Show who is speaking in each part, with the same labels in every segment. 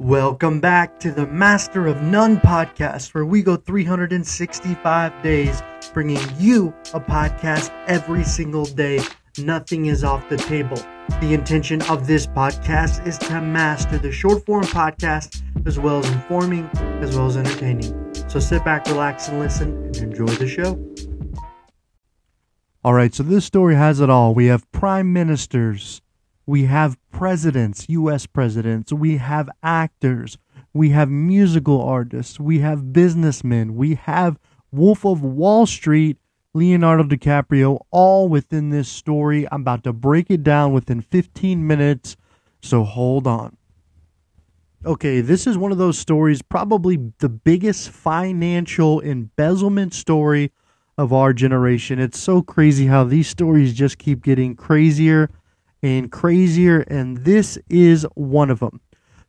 Speaker 1: Welcome back to the Master of None podcast, where we go 365 days bringing you a podcast every single day. Nothing is off the table. The intention of this podcast is to master the short form podcast as well as informing, as well as entertaining. So sit back, relax, and listen and enjoy the show. All right, so this story has it all. We have prime ministers, we have presidents, US presidents, we have actors, we have musical artists, we have businessmen, we have Wolf of Wall Street, Leonardo DiCaprio, all within this story. I'm about to break it down within 15 minutes, so hold on. Okay, this is one of those stories, probably the biggest financial embezzlement story of our generation. It's so crazy how these stories just keep getting crazier and crazier, and this is one of them.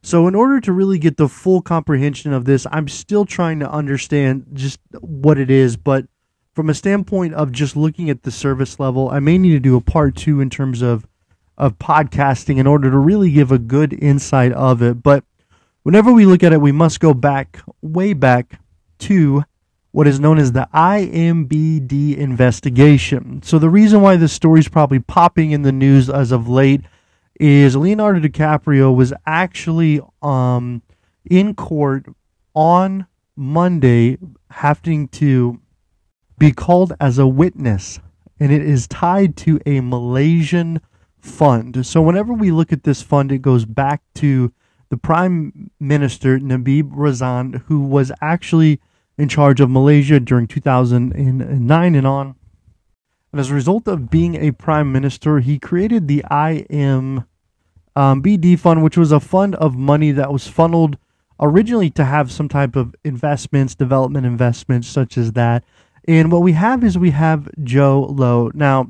Speaker 1: So, in order to really get the full comprehension of this, I'm still trying to understand just what it is. But from a standpoint of just looking at the service level, I may need to do a part two in terms of of podcasting in order to really give a good insight of it. But whenever we look at it, we must go back, way back to what is known as the IMBD investigation. So the reason why this story is probably popping in the news as of late is Leonardo DiCaprio was actually um, in court on Monday having to be called as a witness and it is tied to a Malaysian fund. So whenever we look at this fund it goes back to the prime minister Najib Razak who was actually in charge of Malaysia during 2009 and on. And as a result of being a prime minister, he created the IMBD fund, which was a fund of money that was funneled originally to have some type of investments, development investments, such as that. And what we have is we have Jho Low. Now,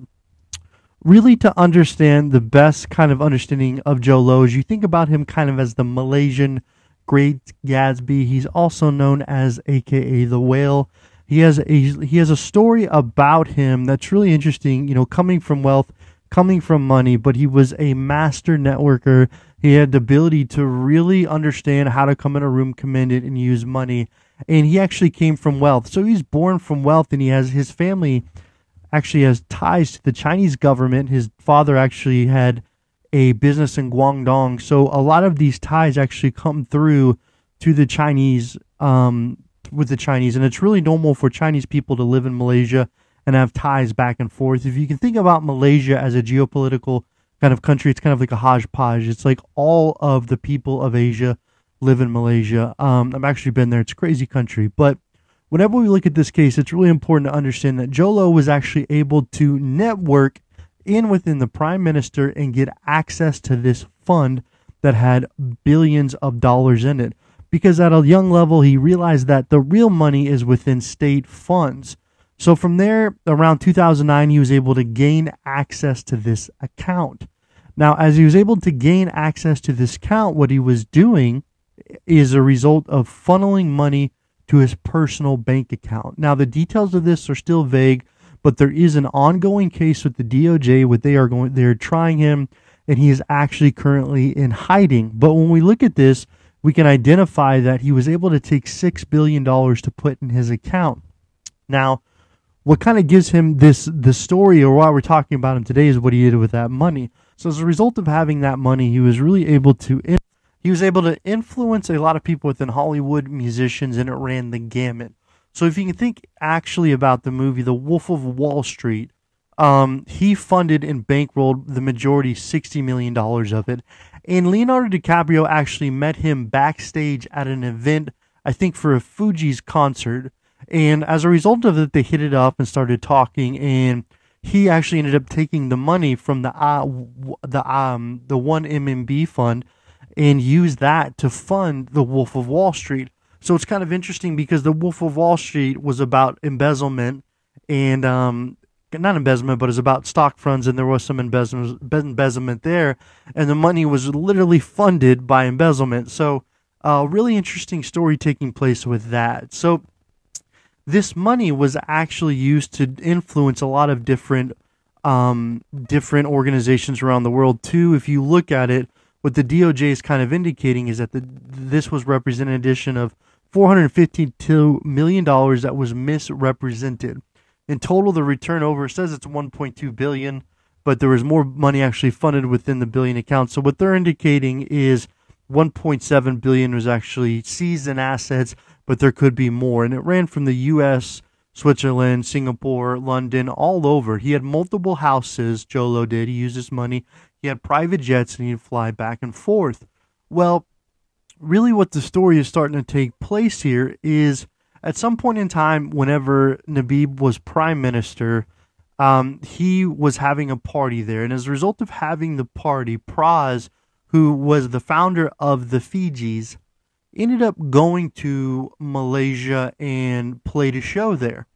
Speaker 1: really to understand the best kind of understanding of Jho Low is you think about him kind of as the Malaysian Great Gatsby. He's also known as AKA the Whale. He has a he has a story about him that's really interesting. You know, coming from wealth, coming from money, but he was a master networker. He had the ability to really understand how to come in a room, command it, and use money. And he actually came from wealth. So he's born from wealth, and he has his family actually has ties to the Chinese government. His father actually had a business in Guangdong. So a lot of these ties actually come through to the Chinese um, with the Chinese, and it's really normal for Chinese people to live in Malaysia and have ties back and forth. If you can think about Malaysia as a geopolitical kind of country, it's kind of like a hodgepodge. It's like all of the people of Asia live in Malaysia. Um, I've actually been there. It's a crazy country, but whenever we look at this case, it's really important to understand that Jho Low was actually able to network in within the prime minister and get access to this fund that had billions of dollars in it. Because at a young level, he realized that the real money is within state funds. So from there, around 2009, he was able to gain access to this account. Now, as he was able to gain access to this account, what he was doing is a result of funneling money to his personal bank account. Now, the details of this are still vague, but there is an ongoing case with the DOJ where they are going they're trying him and he is actually currently in hiding. But when we look at this, we can identify that he was able to take six billion dollars to put in his account. Now, what kind of gives him this the story or why we're talking about him today is what he did with that money. So as a result of having that money, he was really able to he was able to influence a lot of people within Hollywood, musicians, and it ran the gamut. So if you can think actually about the movie The Wolf of Wall Street, um, he funded and bankrolled the majority, $60 million of it. And Leonardo DiCaprio actually met him backstage at an event, I think for a Fugees concert. And as a result of it, they hit it up and started talking. And he actually ended up taking the money from the uh, the um the one MMB fund and used that to fund the Wolf of Wall Street. So it's kind of interesting because the Wolf of Wall Street was about embezzlement and um, not embezzlement, but it's about stock funds, and there was some embezzlement, there, and the money was literally funded by embezzlement. So, uh, really interesting story taking place with that. So, this money was actually used to influence a lot of different um, different organizations around the world too. If you look at it, what the DOJ is kind of indicating is that the, this was representation of $452 million that was misrepresented. In total, the return over says it's 1.2 billion, but there was more money actually funded within the billion account. So what they're indicating is 1.7 billion was actually seized in assets, but there could be more. And it ran from the U.S., Switzerland, Singapore, London, all over. He had multiple houses. Jho Low did. He used his money. He had private jets, and he'd fly back and forth. Well, really, what the story is starting to take place here is at some point in time, whenever Najib was prime minister, um, he was having a party there. And as a result of having the party, Pras, who was the founder of the Fugees, ended up going to Malaysia and played a show there.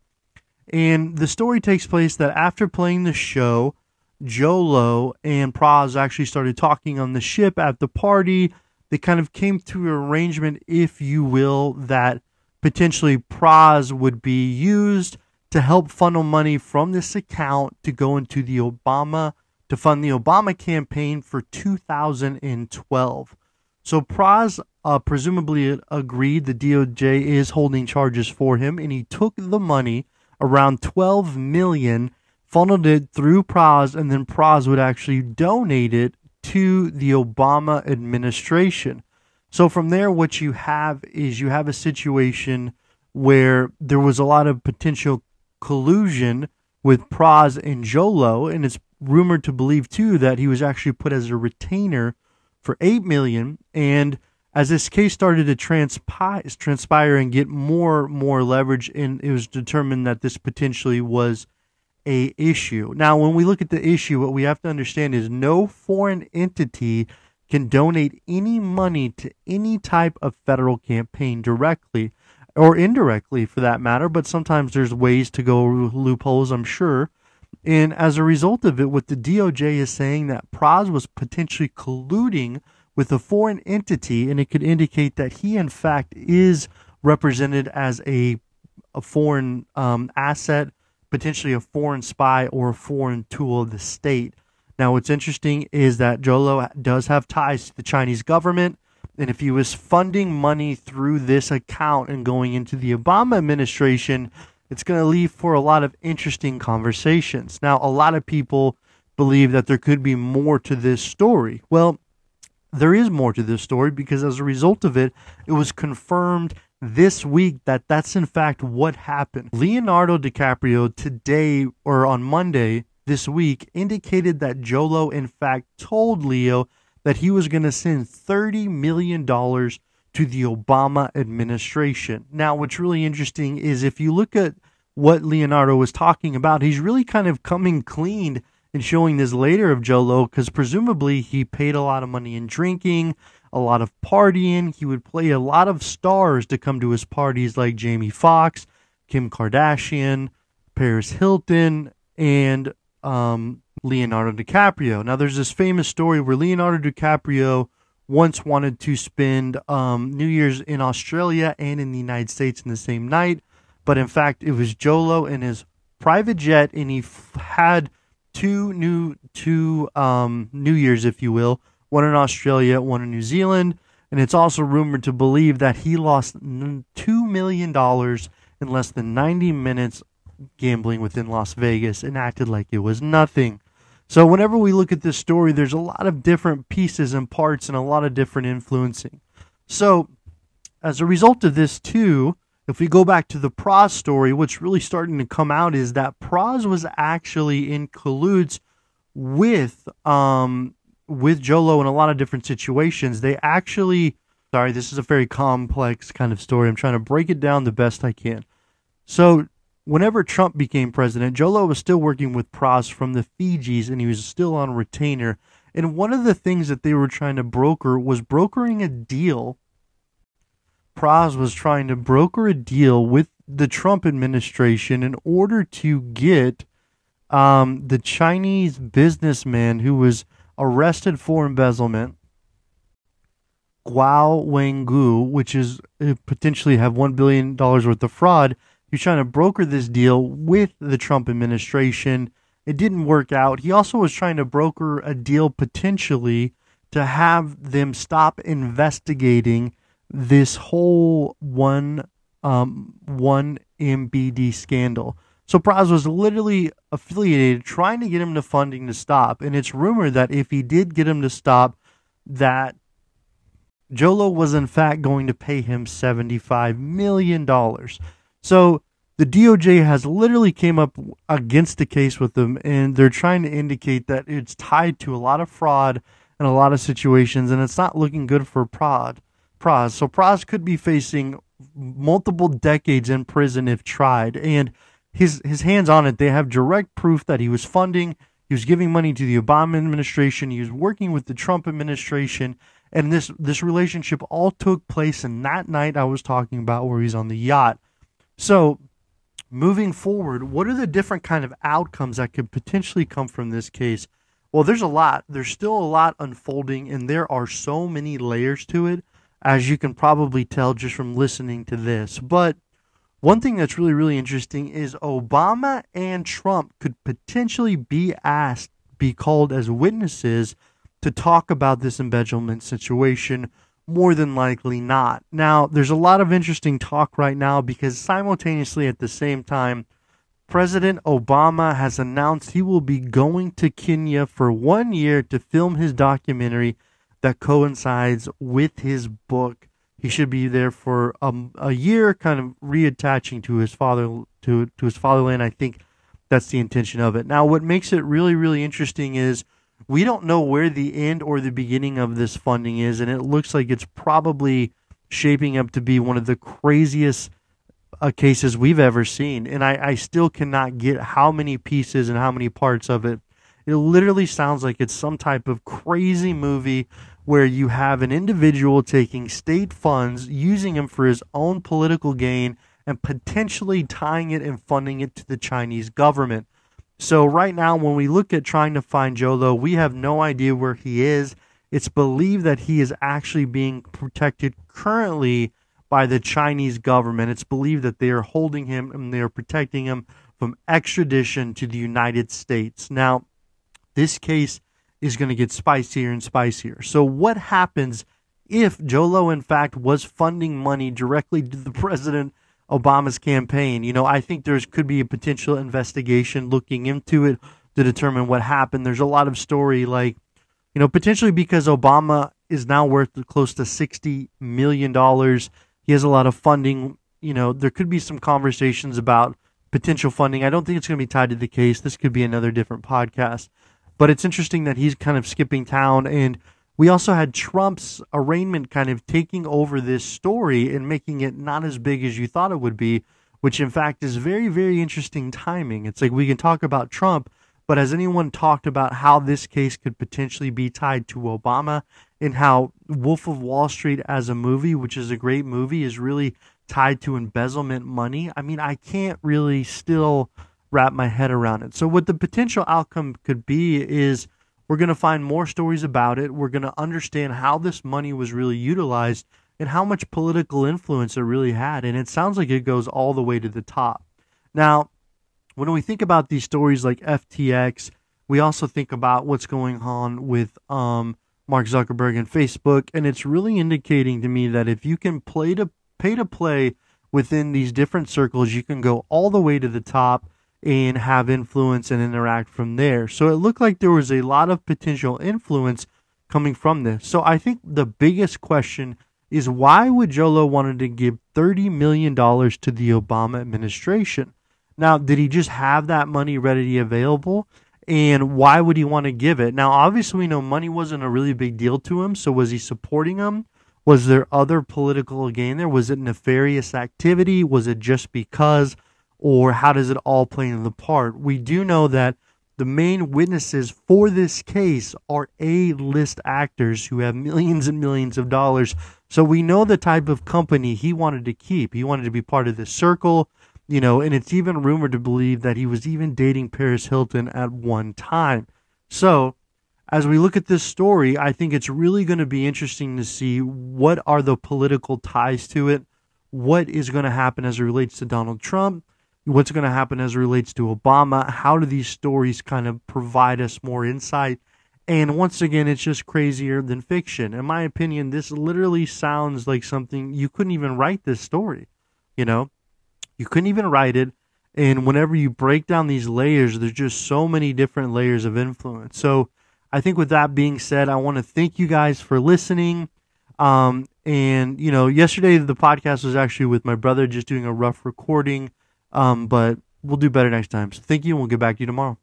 Speaker 1: And the story takes place that after playing the show, Jho Low and Pras actually started talking on the ship at the party. They kind of came to an arrangement, if you will, that potentially Pras would be used to help funnel money from this account to go into the Obama to fund the Obama campaign for 2012. So Pras uh, presumably agreed the DOJ is holding charges for him, and he took the money, around 12 million, funneled it through Pras, and then Pras would actually donate it to the Obama administration. So from there, what you have is you have a situation where there was a lot of potential collusion with Pras and Jho Low, and it's rumored to believe too that he was actually put as a retainer for eight million. And as this case started to transpire and get more more leverage, and it was determined that this potentially was a issue. Now, when we look at the issue, what we have to understand is no foreign entity can donate any money to any type of federal campaign directly or indirectly for that matter, but sometimes there's ways to go loopholes, I'm sure. And as a result of it, what the DOJ is saying that Pras was potentially colluding with a foreign entity, and it could indicate that he, in fact, is represented as a, a foreign um, asset, potentially a foreign spy or a foreign tool of the state. Now, what's interesting is that Jho Low does have ties to the Chinese government. And if he was funding money through this account and going into the Obama administration, it's going to leave for a lot of interesting conversations. Now, a lot of people believe that there could be more to this story. Well, there is more to this story because as a result of it, it was confirmed this week that that's in fact what happened. Leonardo DiCaprio today or on Monday this week indicated that Jho Low in fact told Leo that he was going to send $30 million to the Obama administration. Now, what's really interesting is if you look at what Leonardo was talking about, he's really kind of coming clean and showing this later of Jho Low because presumably he paid a lot of money in drinking, a lot of partying. He would play a lot of stars to come to his parties like Jamie Foxx, Kim Kardashian, Paris Hilton, and um, Leonardo DiCaprio. Now, there's this famous story where Leonardo DiCaprio once wanted to spend um, New Year's in Australia and in the United States in the same night, but in fact, it was Jho Low in his private jet, and he f- had two new two um, New Years, if you will, one in Australia, one in New Zealand, and it's also rumored to believe that he lost two million dollars in less than 90 minutes gambling within Las Vegas and acted like it was nothing. So, whenever we look at this story, there's a lot of different pieces and parts and a lot of different influencing. So, as a result of this, too, if we go back to the Pras story, what's really starting to come out is that Pras was actually in colludes with um, with Jho Low in a lot of different situations. They actually, sorry, this is a very complex kind of story. I'm trying to break it down the best I can. So whenever Trump became president, Jho Low was still working with Pras from the Fugees and he was still on retainer. And one of the things that they were trying to broker was brokering a deal. Pras was trying to broker a deal with the Trump administration in order to get um, the Chinese businessman who was arrested for embezzlement, Guo Wengui, which is uh, potentially have $1 billion worth of fraud He's trying to broker this deal with the Trump administration. It didn't work out. He also was trying to broker a deal potentially to have them stop investigating this whole one um, one MBD scandal. So Pras was literally affiliated, trying to get him to funding to stop. And it's rumored that if he did get him to stop, that Jho-Low was in fact going to pay him $75 million. So the DOJ has literally came up against the case with them, and they're trying to indicate that it's tied to a lot of fraud and a lot of situations, and it's not looking good for Prod. Pras. So Pras could be facing multiple decades in prison if tried. And his his hands on it, they have direct proof that he was funding, he was giving money to the Obama administration, he was working with the Trump administration, and this this relationship all took place in that night I was talking about where he's on the yacht. So moving forward, what are the different kind of outcomes that could potentially come from this case? Well, there's a lot. There's still a lot unfolding, and there are so many layers to it as you can probably tell just from listening to this. But one thing that's really, really interesting is Obama and Trump could potentially be asked, be called as witnesses to talk about this embezzlement situation. More than likely not. Now, there's a lot of interesting talk right now because simultaneously at the same time, President Obama has announced he will be going to Kenya for one year to film his documentary that coincides with his book. He should be there for um, a year, kind of reattaching to his father to to his fatherland. I think that's the intention of it. Now, what makes it really really interesting is we don't know where the end or the beginning of this funding is, and it looks like it's probably shaping up to be one of the craziest uh, cases we've ever seen. And I, I still cannot get how many pieces and how many parts of it. It literally sounds like it's some type of crazy movie where you have an individual taking state funds, using them for his own political gain, and potentially tying it and funding it to the Chinese government. So, right now, when we look at trying to find Jho-Low, we have no idea where he is. It's believed that he is actually being protected currently by the Chinese government. It's believed that they are holding him and they are protecting him from extradition to the United States. Now, this case is going to get spicier and spicier. So, what happens if Jho-Low, in fact, was funding money directly to the President Obama's campaign? You know, I think there's could be a potential investigation looking into it to determine what happened. There's a lot of story like, you know, potentially because Obama is now worth close to $60 million. He has a lot of funding. You know, there could be some conversations about potential funding. I don't think it's going to be tied to the case. This could be another different podcast. But it's interesting that he's kind of skipping town. And we also had Trump's arraignment kind of taking over this story and making it not as big as you thought it would be, which in fact is very, very interesting timing. It's like we can talk about Trump, but has anyone talked about how this case could potentially be tied to Obama and how Wolf of Wall Street as a movie, which is a great movie, is really tied to embezzlement money? I mean, I can't really still wrap my head around it. So, what the potential outcome could be is we're going to find more stories about it. We're going to understand how this money was really utilized and how much political influence it really had. And it sounds like it goes all the way to the top. Now, when we think about these stories like FTX, we also think about what's going on with um, Mark Zuckerberg and Facebook, and it's really indicating to me that if you can play to pay to play within these different circles, you can go all the way to the top and have influence and interact from there. So it looked like there was a lot of potential influence coming from this. So I think the biggest question is why would Jho-Low wanted to give $30 million to the Obama administration? Now, did he just have that money readily available? And why would he want to give it? Now, obviously, we know money wasn't a really big deal to him. So, was he supporting him? Was there other political gain there? Was it nefarious activity? Was it just because? Or how does it all play into the part? We do know that the main witnesses for this case are A list actors who have millions and millions of dollars. So we know the type of company he wanted to keep. He wanted to be part of this circle, you know, and it's even rumored to believe that he was even dating Paris Hilton at one time. So as we look at this story, I think it's really going to be interesting to see what are the political ties to it, what is going to happen as it relates to Donald Trump what's going to happen as it relates to Obama. How do these stories kind of provide us more insight And once again, it's just crazier than fiction. In my opinion, this literally sounds like something you couldn't even write this story. You know, you couldn't even write it. And whenever you break down these layers, there's just so many different layers of influence. So I think with that being said, I want to thank you guys for listening. Um, and you know, yesterday the podcast was actually with my brother, just doing a rough recording. Um, but we'll do better next time. So thank you, and we'll get back to you tomorrow.